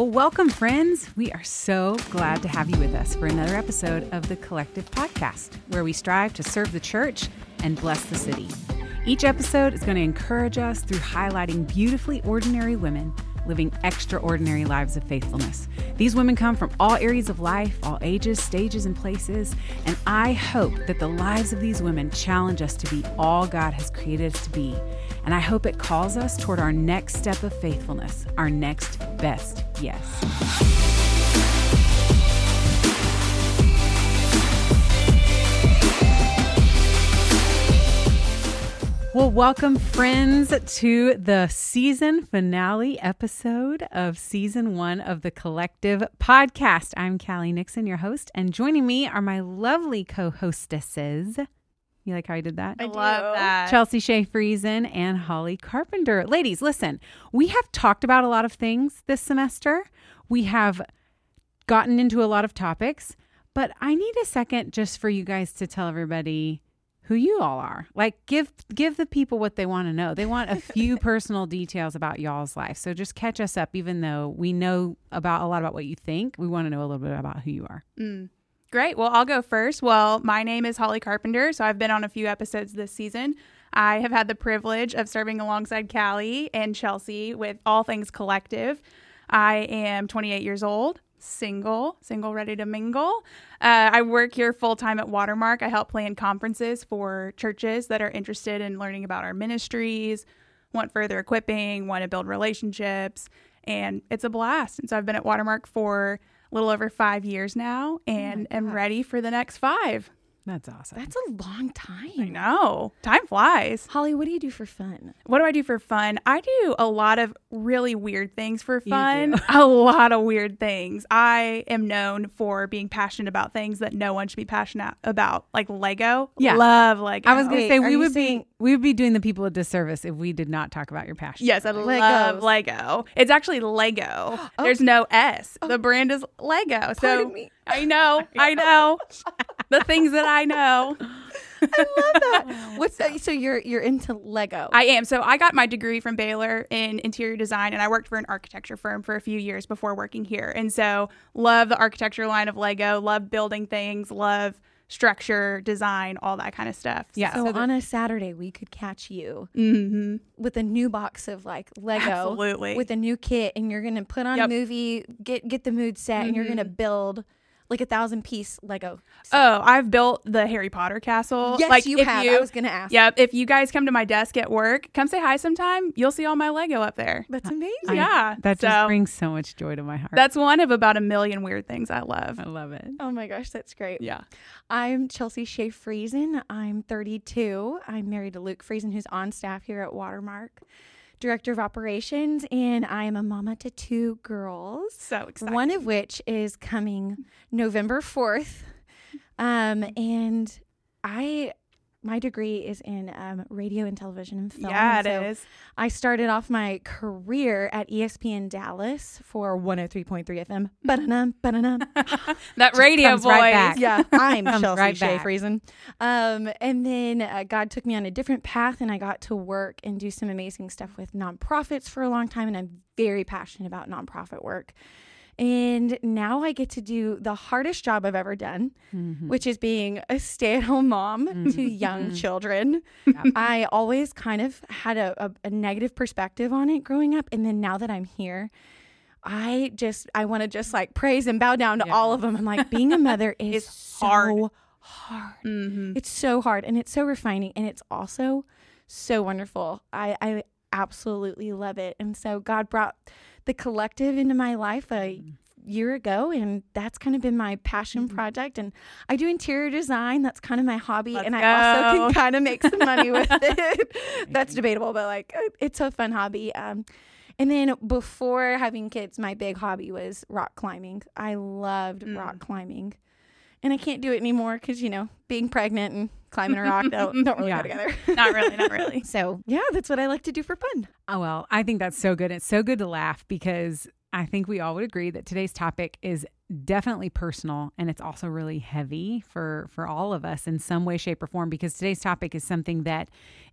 Well, welcome, friends. We are so glad to have you with us for another episode of the Collective Podcast, where we strive to serve the church and bless the city. Each episode is going to encourage us through highlighting beautifully ordinary women living extraordinary lives of faithfulness. These women come from all areas of life, all ages, stages, and places, and I hope that the lives of these women challenge us to be all God has created us to be. And I hope it calls us toward our next step of faithfulness, our next best yes. Well, welcome, friends, to the season finale episode of season one of the Collective podcast. I'm Callie Nixon, your host, and joining me are my lovely co hostesses. You like how I did that? I love that. Chelsea Shay Friesen and Holly Carpenter. Ladies, listen, we have talked about a lot of things this semester. We have gotten into a lot of topics, but I need a second just for you guys to tell everybody who you all are. Like give give the people what they want to know. They want a few personal details about y'all's life. So just catch us up even though we know about a lot about what you think. We want to know a little bit about who you are. Mm. Great. Well, I'll go first. Well, my name is Holly Carpenter, so I've been on a few episodes this season. I have had the privilege of serving alongside Callie and Chelsea with All Things Collective. I am 28 years old single, single ready to mingle. Uh, I work here full time at Watermark. I help plan conferences for churches that are interested in learning about our ministries, want further equipping, want to build relationships, and it's a blast. And so I've been at Watermark for little over five years now and oh am ready for the next five. That's awesome. That's a long time. I know. Time flies. Holly, what do you do for fun? What do I do for fun? I do a lot of really weird things for fun. a lot of weird things. I am known for being passionate about things that no one should be passionate about, like Lego. Yeah. Love Lego. I was going to say we would saying- be we would be doing the people a disservice if we did not talk about your passion. Yes, I Legos. love Lego. It's actually Lego. oh. There's no S. Oh. The brand is Lego. So I know. I know. the things that I know. I love that. What's that? So you're you're into Lego? I am. So I got my degree from Baylor in interior design, and I worked for an architecture firm for a few years before working here. And so love the architecture line of Lego. Love building things. Love structure, design, all that kind of stuff. Yeah. So, so on a Saturday, we could catch you mm-hmm. with a new box of like Lego, Absolutely. with a new kit, and you're gonna put on yep. a movie, get get the mood set, mm-hmm. and you're gonna mm-hmm. build like a thousand piece Lego. Set. Oh, I've built the Harry Potter castle. Yes, like, you have. You, I was gonna ask. Yeah, if you guys come to my desk at work, come say hi sometime. You'll see all my Lego up there. That's amazing. I, yeah, that so, just brings so much joy to my heart. That's one of about a million weird things I love. I love it. Oh my gosh, that's great. Yeah. I'm Chelsea Shay Friesen. I'm 32. I'm married to Luke Friesen, who's on staff here at Watermark director of operations, and I am a mama to two girls. So excited. One of which is coming November 4th. Um, and I my degree is in um, radio and television and film. Yeah, it so is. I started off my career at ESPN Dallas for 103.3 FM. Ba-da-dum, ba-da-dum. that radio voice. Right yeah, I'm Chelsea right Shay Friesen. Um, and then uh, God took me on a different path, and I got to work and do some amazing stuff with nonprofits for a long time. And I'm very passionate about nonprofit work. And now I get to do the hardest job I've ever done, mm-hmm. which is being a stay at home mom mm-hmm. to young mm-hmm. children. I always kind of had a, a, a negative perspective on it growing up. And then now that I'm here, I just, I want to just like praise and bow down to yeah. all of them. I'm like, being a mother is so hard. hard. Mm-hmm. It's so hard and it's so refining and it's also so wonderful. I, I absolutely love it. And so God brought the collective into my life a mm. year ago and that's kind of been my passion mm-hmm. project and I do interior design that's kind of my hobby Let's and go. I also can kind of make some money with it that's debatable but like it's a fun hobby um, and then before having kids my big hobby was rock climbing I loved mm. rock climbing and I can't do it anymore because you know being pregnant and climbing a rock don't, don't really yeah. go together. not really, not really. So yeah, that's what I like to do for fun. Oh well, I think that's so good. It's so good to laugh because I think we all would agree that today's topic is definitely personal and it's also really heavy for for all of us in some way shape or form because today's topic is something that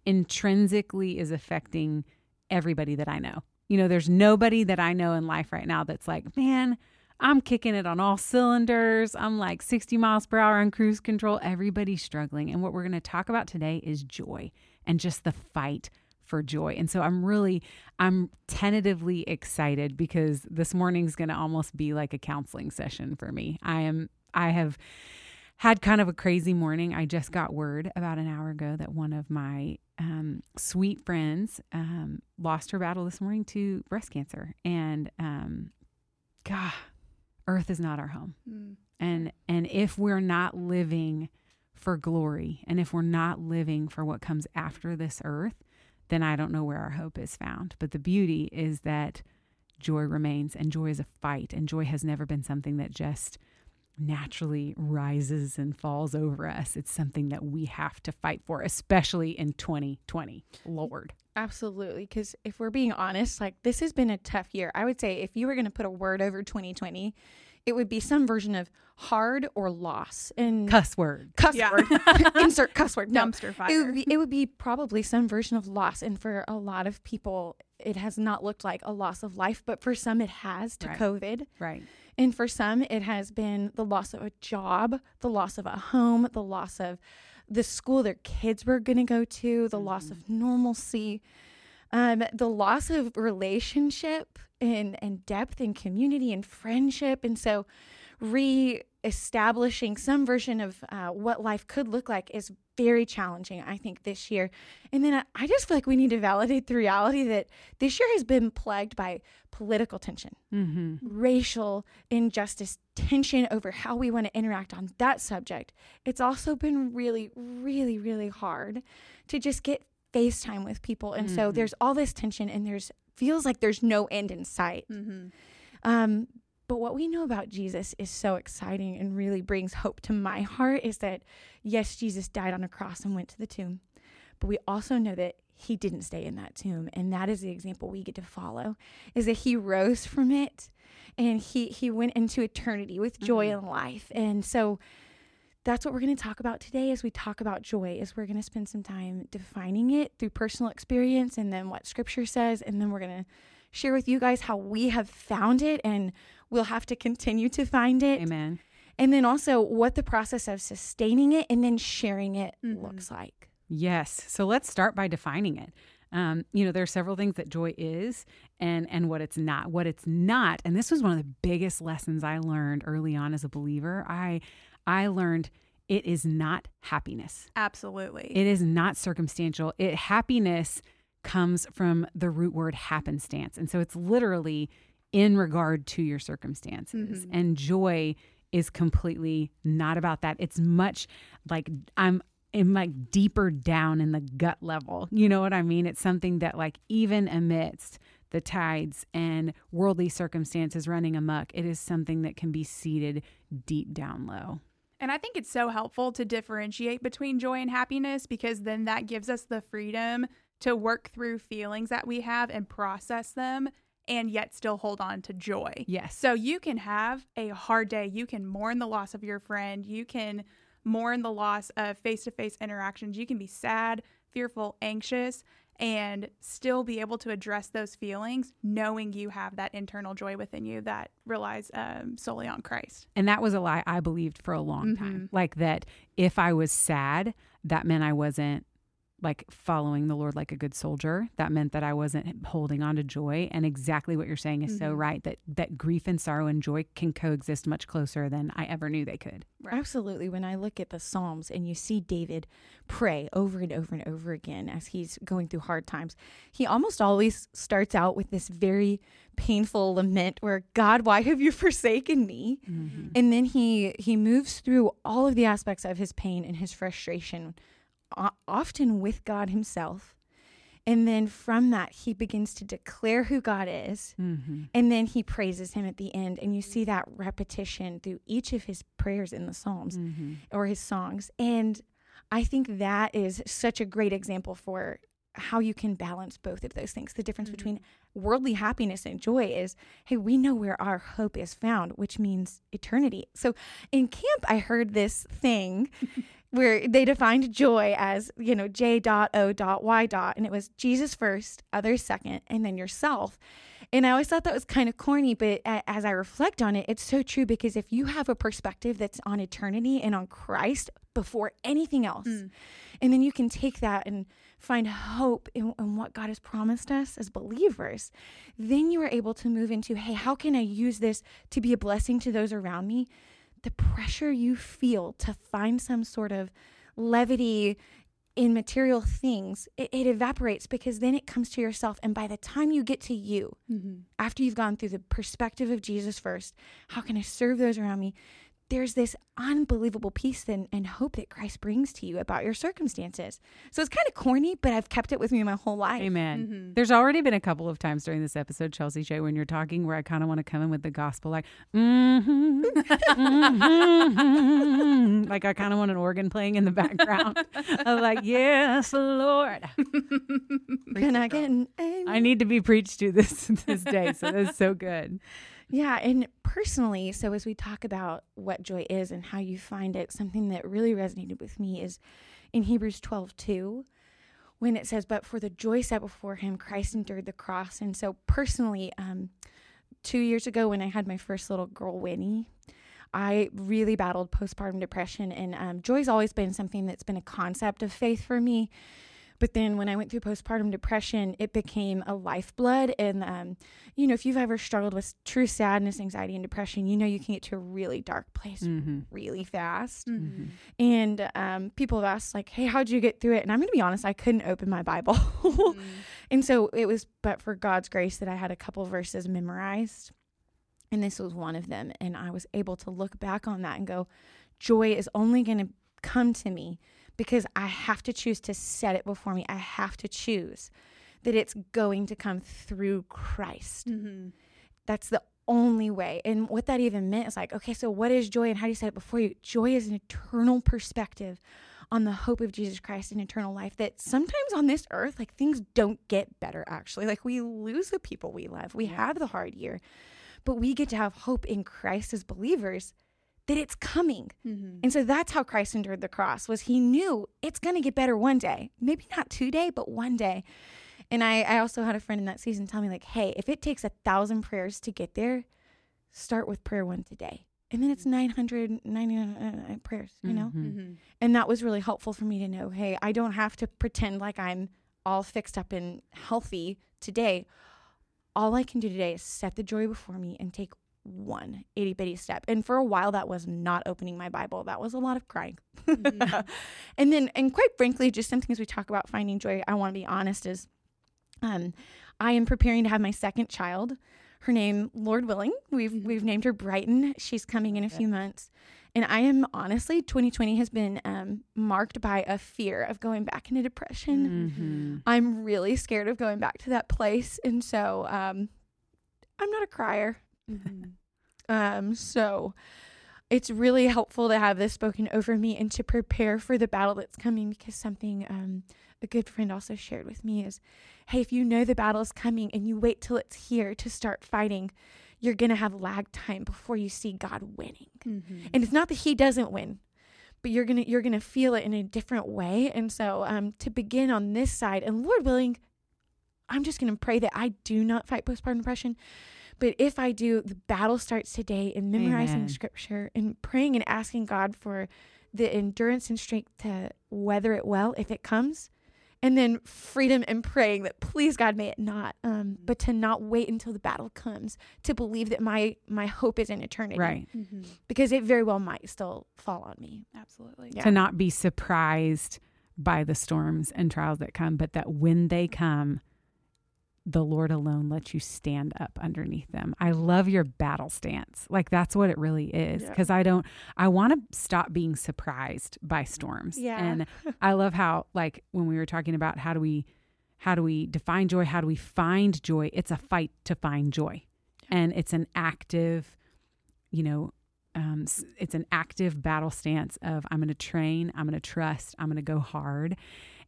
intrinsically is affecting everybody that I know You know, there's nobody that I know in life right now that's like, man, I'm kicking it on all cylinders. I'm like 60 miles per hour on cruise control. Everybody's struggling. And what we're going to talk about today is joy and just the fight for joy. And so I'm really, I'm tentatively excited because this morning's going to almost be like a counseling session for me. I am, I have had kind of a crazy morning. I just got word about an hour ago that one of my um, sweet friends um, lost her battle this morning to breast cancer. And, um, God, earth is not our home. Mm. And and if we're not living for glory and if we're not living for what comes after this earth, then I don't know where our hope is found. But the beauty is that joy remains and joy is a fight and joy has never been something that just naturally rises and falls over us. It's something that we have to fight for, especially in 2020. Lord. Absolutely. Because if we're being honest, like this has been a tough year. I would say if you were going to put a word over 2020, it would be some version of hard or loss and cuss word. Cuss yeah. word. Insert cuss word. No, Dumpster fire. It would, be, it would be probably some version of loss. And for a lot of people, it has not looked like a loss of life, but for some, it has to right. COVID. Right. And for some, it has been the loss of a job, the loss of a home, the loss of the school their kids were going to go to, the mm-hmm. loss of normalcy, um, the loss of relationship and, and depth and community and friendship. And so, re establishing some version of uh, what life could look like is very challenging, I think, this year. And then I, I, just feel like we need to validate the reality that this year has been plagued by political tension, mm-hmm. racial injustice, tension over how we want to interact on that subject. It's also been really, really, really hard to just get FaceTime with people. And mm-hmm. so there's all this tension and there's feels like there's no end in sight. Mm-hmm. Um, but what we know about Jesus is so exciting and really brings hope to my heart is that, yes, Jesus died on a cross and went to the tomb. But we also know that he didn't stay in that tomb. And that is the example we get to follow is that he rose from it and he, he went into eternity with joy mm-hmm. and life. And so that's what we're going to talk about today as we talk about joy is we're going to spend some time defining it through personal experience and then what scripture says. And then we're going to share with you guys how we have found it and we'll have to continue to find it. Amen. And then also what the process of sustaining it and then sharing it mm-hmm. looks like. Yes. So let's start by defining it. Um, you know, there are several things that joy is and and what it's not. What it's not, and this was one of the biggest lessons I learned early on as a believer. I I learned it is not happiness. Absolutely. It is not circumstantial. It happiness comes from the root word happenstance. And so it's literally in regard to your circumstances. Mm-hmm. And joy is completely not about that. It's much like I'm in like deeper down in the gut level. You know what I mean? It's something that like even amidst the tides and worldly circumstances running amok, it is something that can be seated deep down low. And I think it's so helpful to differentiate between joy and happiness because then that gives us the freedom to work through feelings that we have and process them and yet still hold on to joy. Yes. So you can have a hard day. You can mourn the loss of your friend. You can mourn the loss of face to face interactions. You can be sad, fearful, anxious, and still be able to address those feelings knowing you have that internal joy within you that relies um, solely on Christ. And that was a lie I believed for a long mm-hmm. time. Like that if I was sad, that meant I wasn't like following the Lord like a good soldier. That meant that I wasn't holding on to joy. And exactly what you're saying is mm-hmm. so right that that grief and sorrow and joy can coexist much closer than I ever knew they could. Right. Absolutely. When I look at the Psalms and you see David pray over and over and over again as he's going through hard times, he almost always starts out with this very painful lament where God, why have you forsaken me? Mm-hmm. And then he he moves through all of the aspects of his pain and his frustration often with God Himself. And then from that, he begins to declare who God is. Mm-hmm. And then he praises him at the end. And you see that repetition through each of his prayers in the Psalms mm-hmm. or his songs. And I think that is such a great example for how you can balance both of those things. The difference mm-hmm. between worldly happiness and joy is hey, we know where our hope is found, which means eternity. So in camp, I heard this thing. where they defined joy as you know j dot o dot y dot and it was jesus first others second and then yourself and I always thought that was kind of corny, but as I reflect on it, it's so true because if you have a perspective that's on eternity and on Christ before anything else, mm. and then you can take that and find hope in, in, what God has promised us as believers, then you are able to move into, hey, how can I use this to be a blessing to those around me? The pressure you feel to find some sort of levity in material things, it, it, evaporates because then it comes to yourself. And by the time you get to you, mm-hmm. after you've gone through the perspective of Jesus first, how can I serve those around me? There's this unbelievable peace and, and hope that Christ brings to you about your circumstances. So it's kind of corny, but I've kept it with me my whole life. Amen. Mm-hmm. There's already been a couple of times during this episode, Chelsea Shay, when you're talking, where I kind of want to come in with the gospel, like, mm-hmm, mm-hmm, like I kind of want an organ playing in the background. I'm like, yes, Lord. Can I get an amen? I need to be preached to this this day, so that's so good. Yeah. And personally, so as we talk about what joy is and how you find it, something that really resonated with me is in Hebrews 12 2, when it says, But for the joy set before him, Christ endured the cross. And so personally, um, two years ago when I had my first little girl, Winnie, I really battled postpartum depression, and um, joy's always been something that's been a concept of faith for me. But then when I went through postpartum depression, it became a lifeblood. And, um, you know, if you've ever struggled with true sadness, anxiety, and depression, you know you can get to a really dark place mm-hmm. really fast. Mm-hmm. And um, people have asked, like, hey, how'd you get through it? And I'm going to be honest, I couldn't open my Bible. mm-hmm. And so it was, but for God's grace, that I had a couple verses memorized. And this was one of them. And I was able to look back on that and go, joy is only going to come to me because I have to choose to set it before me. I have to choose that it's going to come through Christ. Mm-hmm. That's the only way. And what that even meant is like, okay, so what is joy and how do you set it before you? Joy is an eternal perspective on the hope of Jesus Christ and eternal life that sometimes on this earth, like things don't get better actually. Like we lose the people we love, we yeah. have the hard year, but we get to have hope in Christ as believers that it's coming. Mm-hmm. And so that's how Christ endured the cross was he knew it's going to get better one day. Maybe not today, but one day. And I, I also had a friend in that season tell me like, hey, if it takes a thousand prayers to get there, start with prayer one today. And then it's 999 uh, prayers, you know? Mm-hmm. mm-hmm. And that was really helpful for me to know, hey, I don't have to pretend like I'm all fixed up and healthy today. All I can do today is set the joy before me and take one itty bitty step. And for a while, that was not opening my Bible. That was a lot of crying. Mm-hmm. and then, and quite frankly, just something as we talk about finding joy, I want to be honest is um, I am preparing to have my second child. Her name, Lord willing, we've mm-hmm. we've named her Brighton. She's coming in a few months, and I am honestly, 2020 has been um, marked by a fear of going back into depression. Mm-hmm. I'm really scared of going back to that place, and so um, I'm not a crier. Mm-hmm. um, so it's really helpful to have this spoken over me and to prepare for the battle that's coming because something um, a good friend also shared with me is hey, if you know the battle is coming and you wait till it's here to start fighting, you're going to have lag time before you see God winning. Mm-hmm. And it's not that he doesn't win, but you're going to you're going to feel it in a different way. And so um, to begin on this side and Lord willing, I'm just going to pray that I do not fight postpartum depression but if I do, the battle starts today in memorizing Amen. scripture and praying and asking God for the endurance and strength to weather it well if it comes. And then freedom and praying that please God may it not, um, but to not wait until the battle comes to believe that my my hope is in eternity, right? Mm-hmm. Because it very well might still fall on me. Absolutely, yeah. to not be surprised by the storms and trials that come, but that when they come, the Lord alone lets you stand up underneath them. I love your battle stance. Like that's what it really is. Because. I don't, I want to stop being surprised by storms. Yeah. And I love how, like, when we were talking about how do we, how do we define joy? How do we find joy? It's a fight to find joy. And it's an active, you know, um, it's an active battle stance of I'm going to train, I'm going to trust, I'm going to go hard.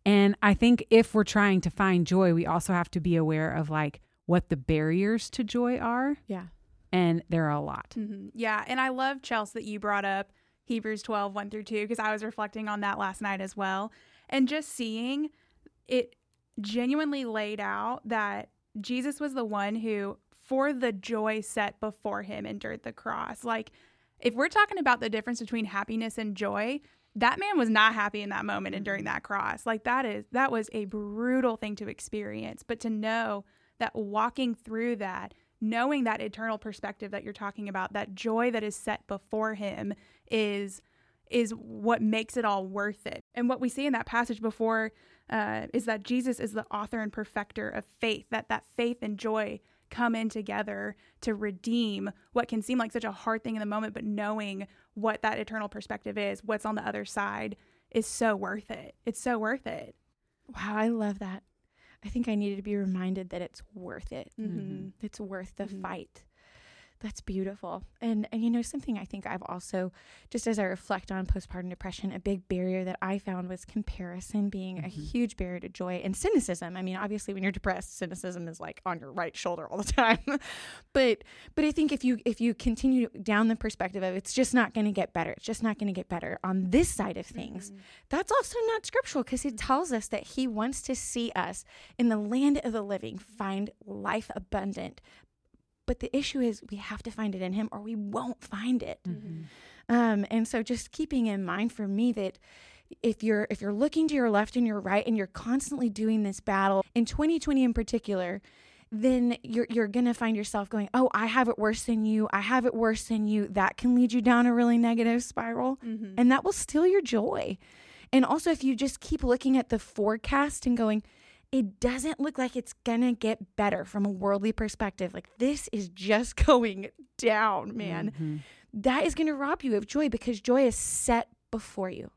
And I think if we're trying to find joy, we also have to be aware of like what the barriers to joy are. Yeah. And there are a lot. Mm-hmm. Yeah. And I love, Chelsea, that you brought up Hebrews 12, 1 through 2, because I was reflecting on that last night as well. And just seeing it genuinely laid out that Jesus was the one who, for the joy set before him, endured the cross. Like, if we're talking about the difference between happiness and joy, that man was not happy in that moment and during mm-hmm. that cross. Like that is that was a brutal thing to experience, but to know that walking through that, knowing that eternal perspective that you're talking about, that joy that is set before him is is what makes it all worth it. And what we see in that passage before uh, is that Jesus is the author and perfecter of faith. That that faith and joy come in together to redeem what can seem like such a hard thing in the moment, but knowing what that eternal perspective is, what's on the other side, is so worth it. It's so worth it. Wow, I love that. I think I needed to be reminded that it's worth it. Mm-hmm. It's worth the mm-hmm. fight. That's beautiful. And, and you know, something I think I've also, just as I reflect on postpartum depression, a big barrier that I found was comparison being mm-hmm. a huge barrier to joy and cynicism. I mean, obviously when you're depressed, cynicism is like on your right shoulder all the time. but but I think if you if you continue down the perspective of it's just not going to get better, it's just not going to get better on this side of things, mm-hmm. that's also not scriptural because it tells us that he wants to see us in the land of the living find life abundant but the issue is we have to find it in Him or we won't find it. Mm-hmm. Um, and so just keeping in mind for me that if you're if you're looking to your left and your right and you're constantly doing this battle in 2020 in particular then you're you're going to find yourself going oh i have it worse than you i have it worse than you that can lead you down a really negative spiral mm-hmm. and that will steal your joy and also if you just keep looking at the forecast and going it doesn't look like it's gonna get better from a worldly perspective. Like this is just going down, man. Mm-hmm. That is gonna rob you of joy because joy is set before you.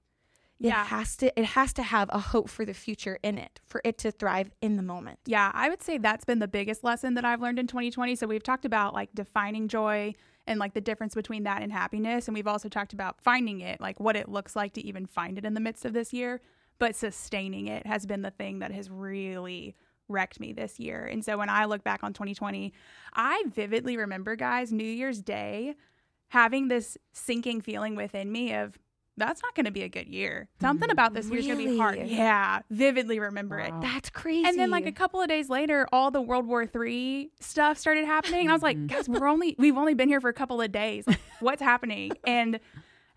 It yeah. has to it has to have a hope for the future in it for it to thrive in the moment. Yeah, I would say that's been the biggest lesson that I've learned in 2020. So we've talked about like defining joy and like the difference between that and happiness and we've also talked about finding it, like what it looks like to even find it in the midst of this year but sustaining it has been the thing that has really wrecked me this year. And so when I look back on 2020, I vividly remember, guys, New Year's Day having this sinking feeling within me of that's not going to be a good year. Something about this really? year's going to be hard. Yeah, vividly remember wow. it. That's crazy. And then like a couple of days later, all the World War III stuff started happening. And I was like, mm-hmm. guys, we're only we've only been here for a couple of days. Like, what's happening? And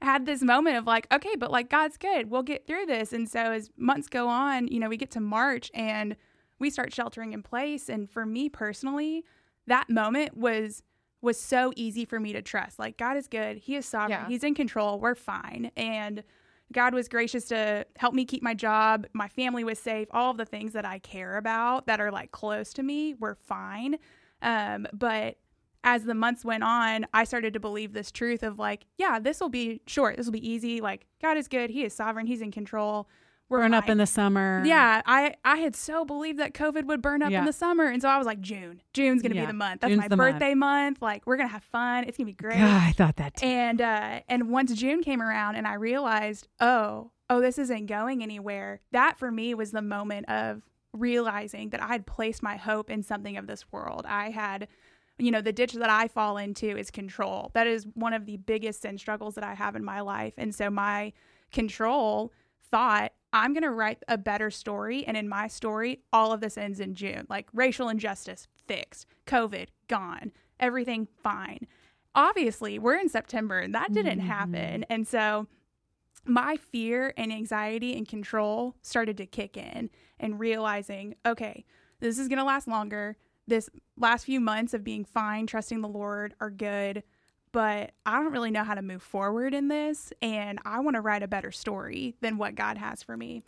had this moment of like, okay, but like God's good. We'll get through this. And so as months go on, you know, we get to March and we start sheltering in place. And for me personally, that moment was was so easy for me to trust. Like God is good. He is sovereign. Yeah. He's in control. We're fine. And God was gracious to help me keep my job. My family was safe. All of the things that I care about that are like close to me were fine. Um, but as the months went on, I started to believe this truth of like, yeah, this will be short. This will be easy. Like God is good. He is sovereign. He's in control. We're burn up in the summer. Yeah, I I had so believed that COVID would burn up yeah. in the summer, and so I was like, June. June's gonna yeah. be the month. That's June's my birthday month. month. Like we're gonna have fun. It's gonna be great. God, I thought that. Too. And uh, and once June came around, and I realized, oh, oh, this isn't going anywhere. That for me was the moment of realizing that I had placed my hope in something of this world. I had you know, the ditch that I fall into is control. That is one of the biggest sin struggles that I have in my life. And so my control thought, I'm going to write a better story. And in my story, all of this ends in June. Like racial injustice fixed, COVID gone, everything fine. Obviously, we're in September and that didn't mm-hmm. happen. And so my fear and anxiety and control started to kick in and realizing, okay, this is going to last longer this last few months of being fine, trusting the Lord are good, but I don't really know how to move forward in this. And I want to write a better story than what God has for me.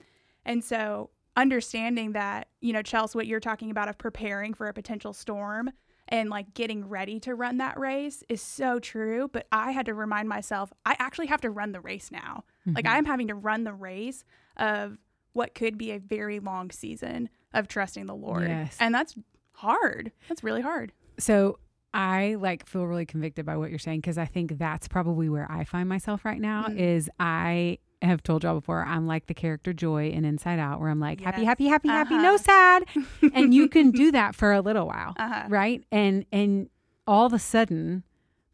And so, understanding that, you know, Chelsea, what you're talking about of preparing for a potential storm and like getting ready to run that race is so true. But I had to remind myself, I actually have to run the race now. Mm-hmm. Like, I'm having to run the race of what could be a very long season of trusting the Lord. Yes. And that's hard. That's really hard. So I like feel really convicted by what you're saying because I think that's probably where I find myself right now mm-hmm. is I have told y'all before, I'm like the character Joy in Inside Out, where I'm like, Yes. happy, happy, happy, happy, Uh-huh. no sad. and you can do that for a little while. Uh-huh. Right. And and all of a sudden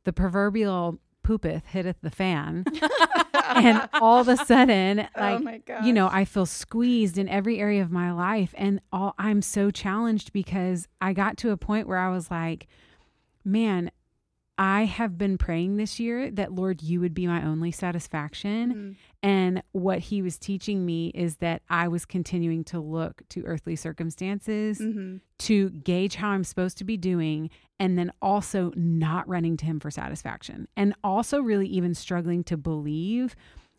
the proverbial poopeth hitteth the fan. and all of a sudden, oh like oh you know, I feel squeezed in every area of my life. And all I'm so challenged because I got to a point where I was like, man, I have been praying this year that Lord, you would be my only satisfaction. Mhm. And what he was teaching me is that I was continuing to look to earthly circumstances Mhm. to gauge how I'm supposed to be doing, and then also not running to him for satisfaction. And also, really, even struggling to believe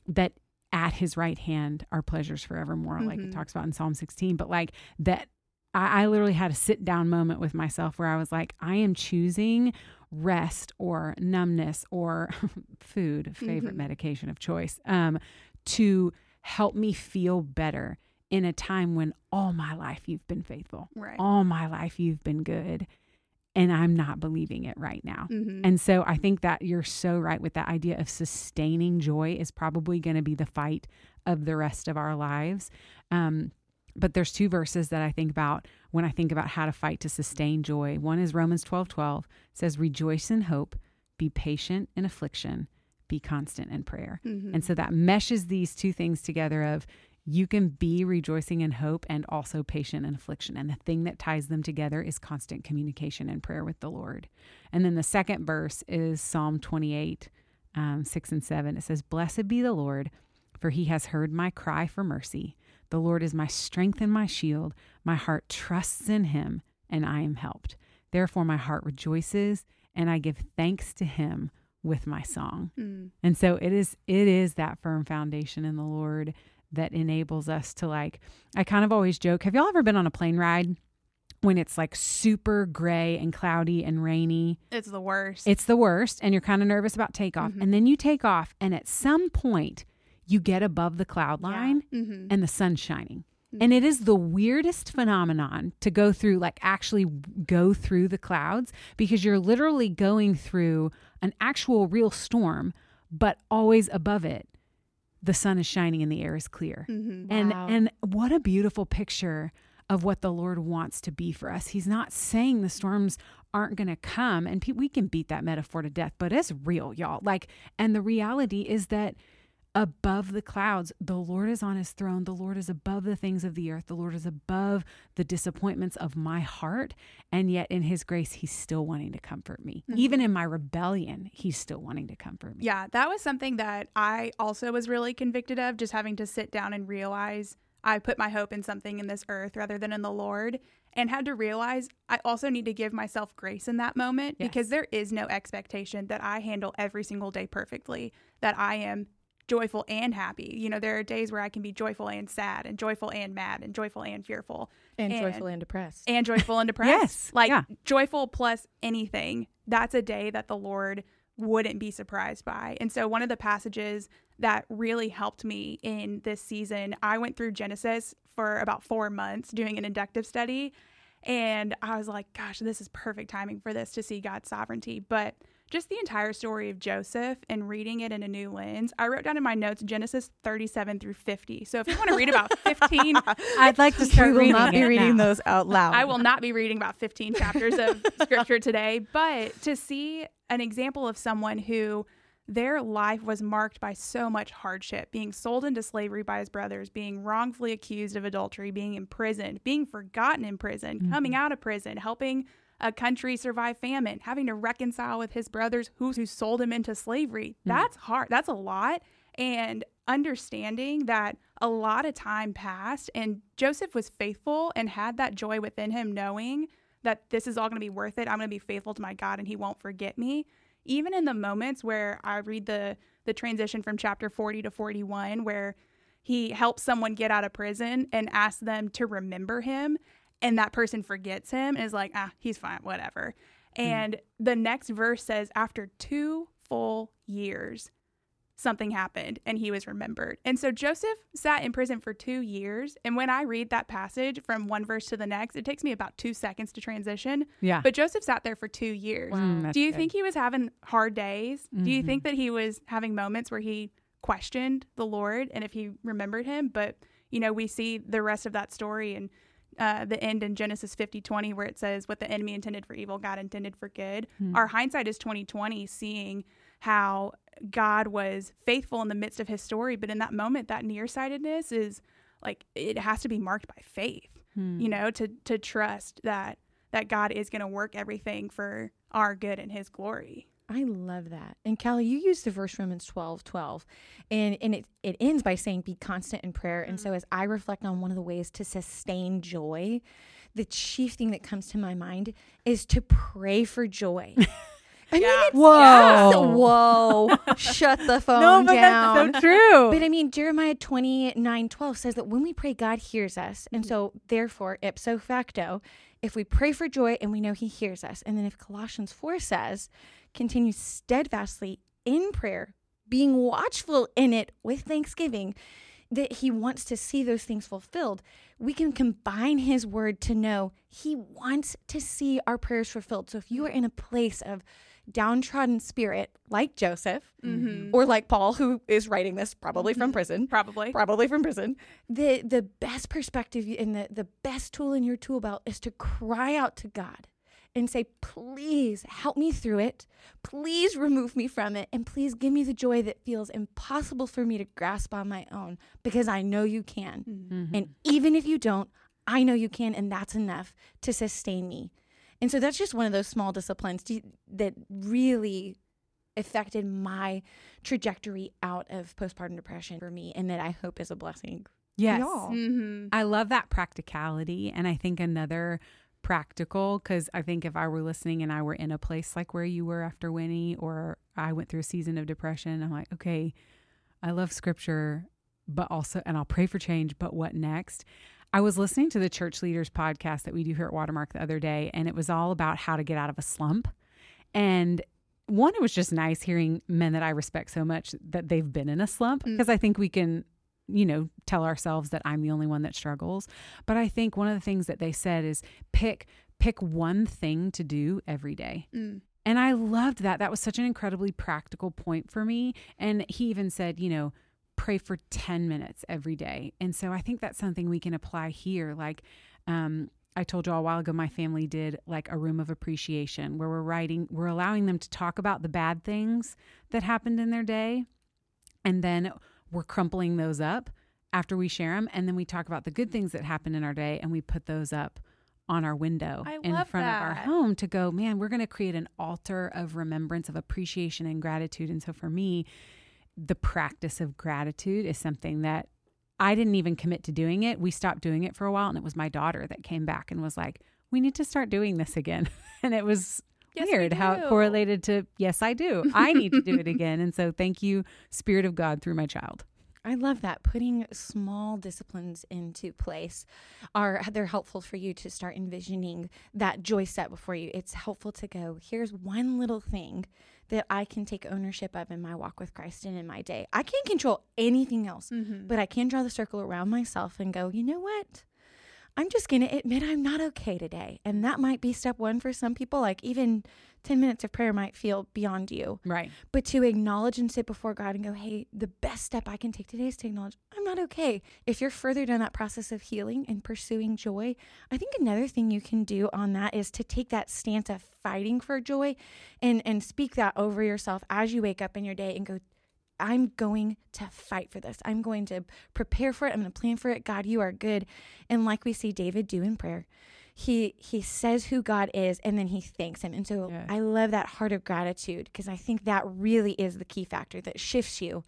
that at his right hand are pleasures forevermore, like it Mhm. talks about in Psalm 16. But like that, I, I literally had a sit down moment with myself where I was like, I am choosing rest or numbness or food, favorite Mhm. medication of choice, um, to help me feel better in a time when all my life you've been faithful Right. all my life you've been good and I'm not believing it right now. Mhm. And so I think that you're so right with that idea of sustaining joy is probably going to be the fight of the rest of our lives. Um, but there's two verses that I think about when I think about how to fight to sustain joy. One is Romans 12 12 says, Rejoice in hope, be patient in affliction, be constant in prayer. Mhm. And so that meshes these two things together of you can be rejoicing in hope and also patient in affliction. And the thing that ties them together is constant communication and prayer with the Lord. And then the second verse is Psalm 28, um, 6 and 7. It says, Blessed be the Lord, for he has heard my cry for mercy. The Lord is my strength and my shield. My heart trusts in him, and I am helped. Therefore, my heart rejoices, and I give thanks to him with my song. Mm. And so it is it is that firm foundation in the Lord that enables us to like I kind of always joke, have y'all ever been on a plane ride when it's like super gray and cloudy and rainy? It's the worst. It's the worst and you're kind of nervous about takeoff. Mhm. And then you take off and at some point you get above the cloud line Mhm. and the sun's shining. Mm. And it is the weirdest phenomenon to go through, like actually go through the clouds because you're literally going through an actual real storm, but always above it, the sun is shining and the air is clear. Mhm. And Wow. and what a beautiful picture of what the Lord wants to be for us. He's not saying the storms aren't going to come and pe- we can beat that metaphor to death, but it's real, y'all. Like and the reality is that above the clouds, the Lord is on his throne. The Lord is above the things of the earth. The Lord is above the disappointments of my heart, and yet in his grace he's still wanting to comfort me. Mm-hmm. Even in my rebellion, he's still wanting to comfort me. Yeah, that was something that I also was really convicted of, just having to sit down and realize I put my hope in something in this earth rather than in the Lord, and had to realize I also need to give myself grace in that moment Yes. because there is no expectation that I handle every single day perfectly, that I am joyful and happy. You know, there are days where I can be joyful and sad, and joyful and mad, and joyful and fearful and, and- joyful and depressed. and joyful and depressed. Yes, Like yeah. joyful plus anything. That's a day that the Lord wouldn't be surprised by. And so one of the passages that really helped me in this season, I went through Genesis for about 4 months doing an inductive study and I was like, gosh, this is perfect timing for this to see God's sovereignty. But just the entire story of Joseph and reading it in a new lens. I wrote down in my notes Genesis 37 through 50. So if you want to read about 15 I'd like to start we will reading not be it reading now. those out loud. I will not be reading about 15 chapters of scripture today, but to see an example of someone who their life was marked by so much hardship, being sold into slavery by his brothers, being wrongfully accused of adultery, being imprisoned, being forgotten in prison, coming mm-hmm. out of prison, helping a country survive famine, having to reconcile with his brothers who, who sold him into slavery. Mm. That's hard. That's a lot. And understanding that a lot of time passed and Joseph was faithful and had that joy within him, knowing that this is all going to be worth it. I'm going to be faithful to my God and he won't forget me. Even in the moments where I read the the transition from chapter 40 to 41 where he helps someone get out of prison and asks them to remember him and that person forgets him and is like, "Ah, he's fine, whatever." And the next verse says after 2 full years something happened and he was remembered. And so Joseph sat in prison for two years. And when I read that passage from one verse to the next, it takes me about two seconds to transition. Yeah. But Joseph sat there for two years. Mm, Do you good. think he was having hard days? Do you Mhm. think that he was having moments where he questioned the Lord and if he remembered him. But, you know, we see the rest of that story and uh, the end in Genesis 50 20, where it says, What the enemy intended for evil, God intended for good. Hmm. Our hindsight is 2020, seeing how God was faithful in the midst of his story. But in that moment, that nearsightedness is like, it has to be marked by faith, hmm. you know, to, to trust that, that God is going to work everything for our good and his glory. I love that. And Callie, you use the verse Romans 12, 12. And, and it, it ends by saying, be constant in prayer. Mm-hmm. And so mm-hmm. as I reflect on one of the ways to sustain joy, the chief thing that comes to my mind is to pray for joy. I yes. mean, whoa, whoa, shut the phone no, but down. That's so true. But I mean, Jeremiah 29 12 says that when we pray, God hears us. And mm-hmm. so, therefore, ipso facto, if we pray for joy and we know he hears us, and then if Colossians 4 says, continue steadfastly in prayer, being watchful in it with thanksgiving, that he wants to see those things fulfilled. We can combine his word to know he wants to see our prayers fulfilled. So if you are in a place of downtrodden spirit, like Joseph mm-hmm. or like Paul, who is writing this probably from mm-hmm. prison, probably, probably from prison, the the best perspective and the the best tool in your tool belt is to cry out to God and say, please help me through it. Please remove me from it. And please give me the joy that feels impossible for me to grasp on my own because I know you can. Mm-hmm. And even if you don't, I know you can. And that's enough to sustain me. And so that's just one of those small disciplines that really affected my trajectory out of postpartum depression for me and that I hope is a blessing. Yes. Mm-hmm. I love that practicality. And I think another practical because I think if I were listening and I were in a place like where you were after Winnie, or I went through a season of depression, I'm like, okay, I love scripture, but also, and I'll pray for change, but what next? I was listening to the church leaders podcast that we do here at Watermark the other day, and it was all about how to get out of a slump. And one, it was just nice hearing men that I respect so much that they've been in a slump because mm. I think we can you know, tell ourselves that I'm the only one that struggles. But I think one of the things that they said is pick pick one thing to do every day. Mm. And I loved that. That was such an incredibly practical point for me. And he even said, you know, pray for 10 minutes every day. And so I think that's something we can apply here. Like, um, I told you all a while ago, my family did like a room of appreciation where we're writing, we're allowing them to talk about the bad things that happened in their day. And then we're crumpling those up after we share them and then we talk about the good things that happened in our day and we put those up on our window I in front that. of our home to go man we're going to create an altar of remembrance of appreciation and gratitude and so for me the practice of gratitude is something that I didn't even commit to doing it. We stopped doing it for a while and it was my daughter that came back and was like, "We need to start doing this again." and it was yes, weird how it correlated to yes, I do. I need to do it again. And so thank you Spirit of God through my child. I love that. Putting small disciplines into place are they're helpful for you to start envisioning that joy set before you. It's helpful to go, here's one little thing that I can take ownership of in my walk with Christ and in my day. I can't control anything else, mm-hmm. but I can draw the circle around myself and go, you know what? I'm just going to admit I'm not okay today. And that might be step one for some people. Like, even 10 minutes of prayer might feel beyond you. Right. But to acknowledge and sit before God and go, hey, the best step I can take today is to acknowledge I'm not okay. If you're further down that process of healing and pursuing joy, I think another thing you can do on that is to take that stance of fighting for joy and, and speak that over yourself as you wake up in your day and go, I'm going to fight for this. I'm going to prepare for it. I'm going to plan for it. God, you are good. And like we see David do in prayer, he he says who God is and then he thanks him. And so yeah. I love that heart of gratitude because I think that really is the key factor that shifts you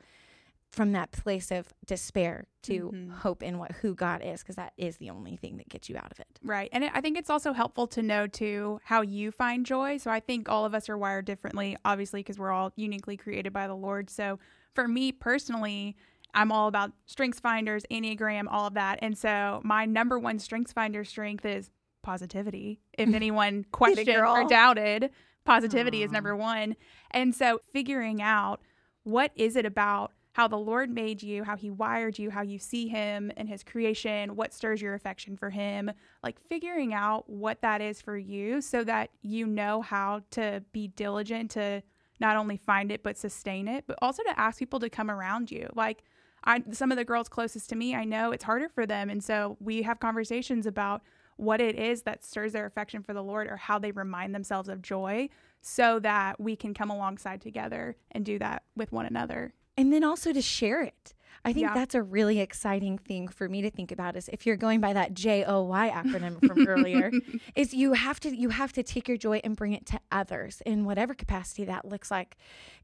from that place of despair to mm-hmm. hope in what who God is because that is the only thing that gets you out of it. Right. And it, I think it's also helpful to know too how you find joy. So I think all of us are wired differently obviously because we're all uniquely created by the Lord. So for me personally, I'm all about strengths finders, Enneagram, all of that. And so my number one strengths finder strength is positivity. If mm. anyone questioned or doubted, positivity Aww. is number one. And so figuring out what is it about how the Lord made you, how he wired you, how you see him and his creation, what stirs your affection for him, like figuring out what that is for you so that you know how to be diligent to not only find it but sustain it, but also to ask people to come around you. Like I some of the girls closest to me, I know it's harder for them and so we have conversations about what it is that stirs their affection for the Lord or how they remind themselves of joy so that we can come alongside together and do that with one another. And then also to share it. I think yeah. that's a really exciting thing for me to think about is if you're going by that J O Y acronym from earlier, is you have to you have to take your joy and bring it to others in whatever capacity that looks like.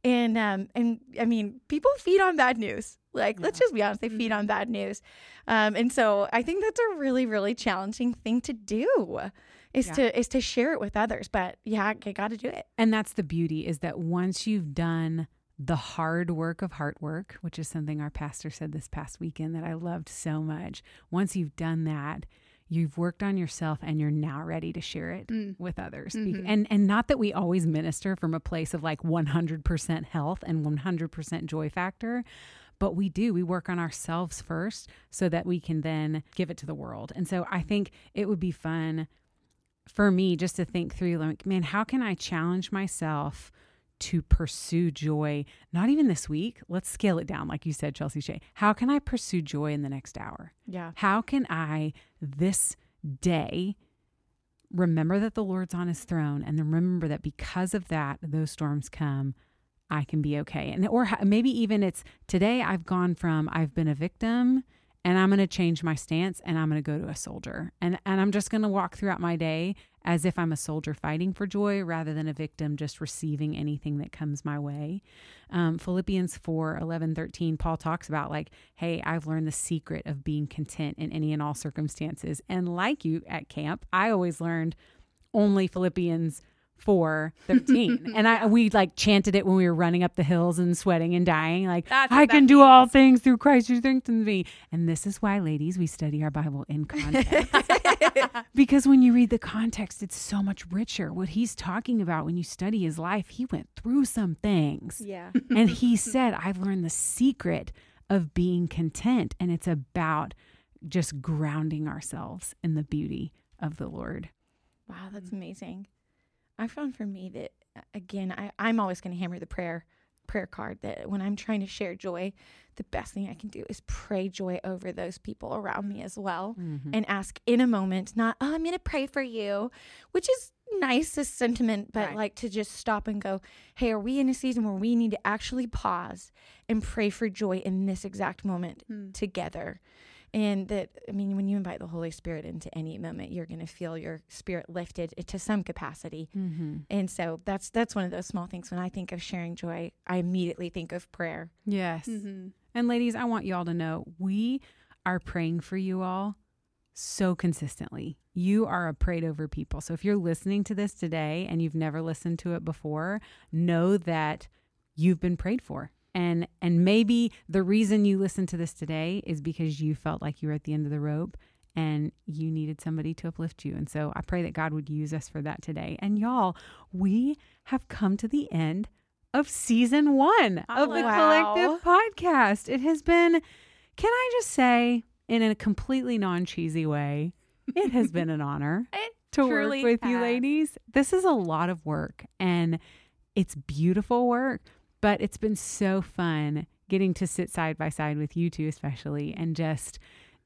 And um and I mean, people feed on bad news. Like, yeah. let's just be honest, they feed on mm-hmm. bad news. Um, and so I think that's a really, really challenging thing to do is yeah. to is to share it with others. But yeah, I got to do it. And that's the beauty is that once you've done the hard work of heart work, which is something our pastor said this past weekend that I loved so much. Once you've done that, you've worked on yourself and you're now ready to share it mm. with others. Mm-hmm. And and not that we always minister from a place of like 100% health and 100% joy factor, but we do. We work on ourselves first so that we can then give it to the world. And so I think it would be fun for me just to think through like, man, how can I challenge myself to pursue joy? Not even this week. Let's scale it down, like you said, Chelsea Shay. How can I pursue joy in the next hour? Yeah. How can I this day remember that the Lord's on his throne and then remember that because of that, those storms come I can be okay. And or maybe even it's today I've gone from I've been a victim and I'm going to change my stance and I'm going to go to a soldier. And and I'm just going to walk throughout my day as if I'm a soldier fighting for joy rather than a victim just receiving anything that comes my way. Um, Philippians 4 11, 13, Paul talks about, like, hey, I've learned the secret of being content in any and all circumstances. And like you at camp, I always learned only Philippians four thirteen, and I we like chanted it when we were running up the hills and sweating and dying. Like I can do all things through Christ who strengthens me. And this is why, ladies, we study our Bible in context. because when you read the context, it's so much richer. What he's talking about when you study his life, he went through some things. Yeah. and he said, I've learned the secret of being content. And it's about just grounding ourselves in the beauty of the Lord. Wow, that's amazing. I found for me that again, I, I'm always going to hammer the prayer prayer card that when I'm trying to share joy, the best thing I can do is pray joy over those people around me as well mm-hmm. and ask in a moment, not, oh, I'm going to pray for you, which is nice as sentiment, but right. like to just stop and go, hey, are we in a season where we need to actually pause and pray for joy in this exact moment mm. together? And that i mean when you invite the holy spirit into any moment you're going to feel your spirit lifted to some capacity mm-hmm. and so that's that's one of those small things when i think of sharing joy i immediately think of prayer yes mm-hmm. and ladies i want you all to know we are praying for you all so consistently. You are a prayed over people. So if you're listening to this today and you've never listened to it before, know that you've been prayed for and and maybe the reason you listen to this today is because you felt like you were at the end of the rope and you needed somebody to uplift you and so i pray that god would use us for that today and y'all we have come to the end of season one of the wow. collective podcast it has been can i just say in a completely non-cheesy way it has been an honor to work with has. you ladies this is a lot of work and it's beautiful work but it's been so fun getting to sit side by side with you two, especially, and just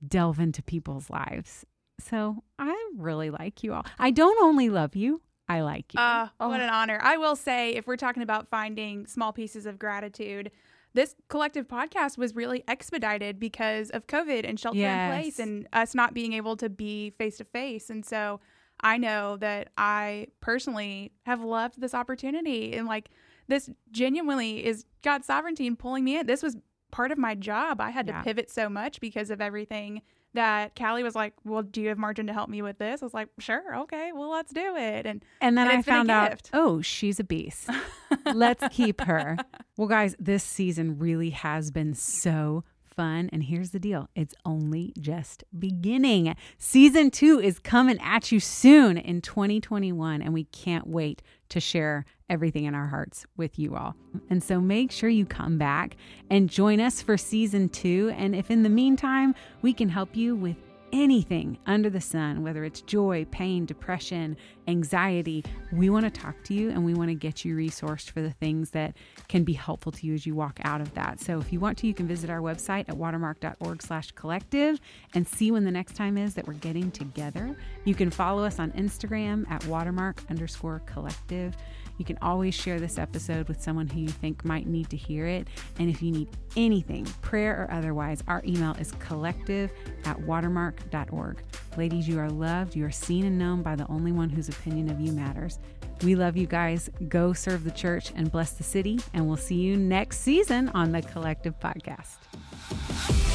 delve into people's lives. So I really like you all. I don't only love you, I like you. Uh, oh. What an honor. I will say, if we're talking about finding small pieces of gratitude, this collective podcast was really expedited because of COVID and shelter yes. in place and us not being able to be face to face. And so I know that I personally have loved this opportunity and like this genuinely is God's sovereignty in pulling me in. This was part of my job. I had yeah. to pivot so much because of everything that Callie was like, "Well, do you have margin to help me with this?" I was like, "Sure, okay, well, let's do it." And and then and I found out, oh, she's a beast. let's keep her. Well, guys, this season really has been so fun. And here's the deal it's only just beginning. Season two is coming at you soon in 2021, and we can't wait to share everything in our hearts with you all. And so make sure you come back and join us for season two. And if in the meantime, we can help you with anything under the sun, whether it's joy, pain, depression, anxiety, we want to talk to you and we want to get you resourced for the things that can be helpful to you as you walk out of that. So if you want to, you can visit our website at watermark.org slash collective and see when the next time is that we're getting together. You can follow us on Instagram at watermark underscore collective. You can always share this episode with someone who you think might need to hear it. And if you need anything, prayer or otherwise, our email is collective at watermark.org. Ladies, you are loved. You are seen and known by the only one whose opinion of you matters. We love you guys. Go serve the church and bless the city. And we'll see you next season on the Collective Podcast.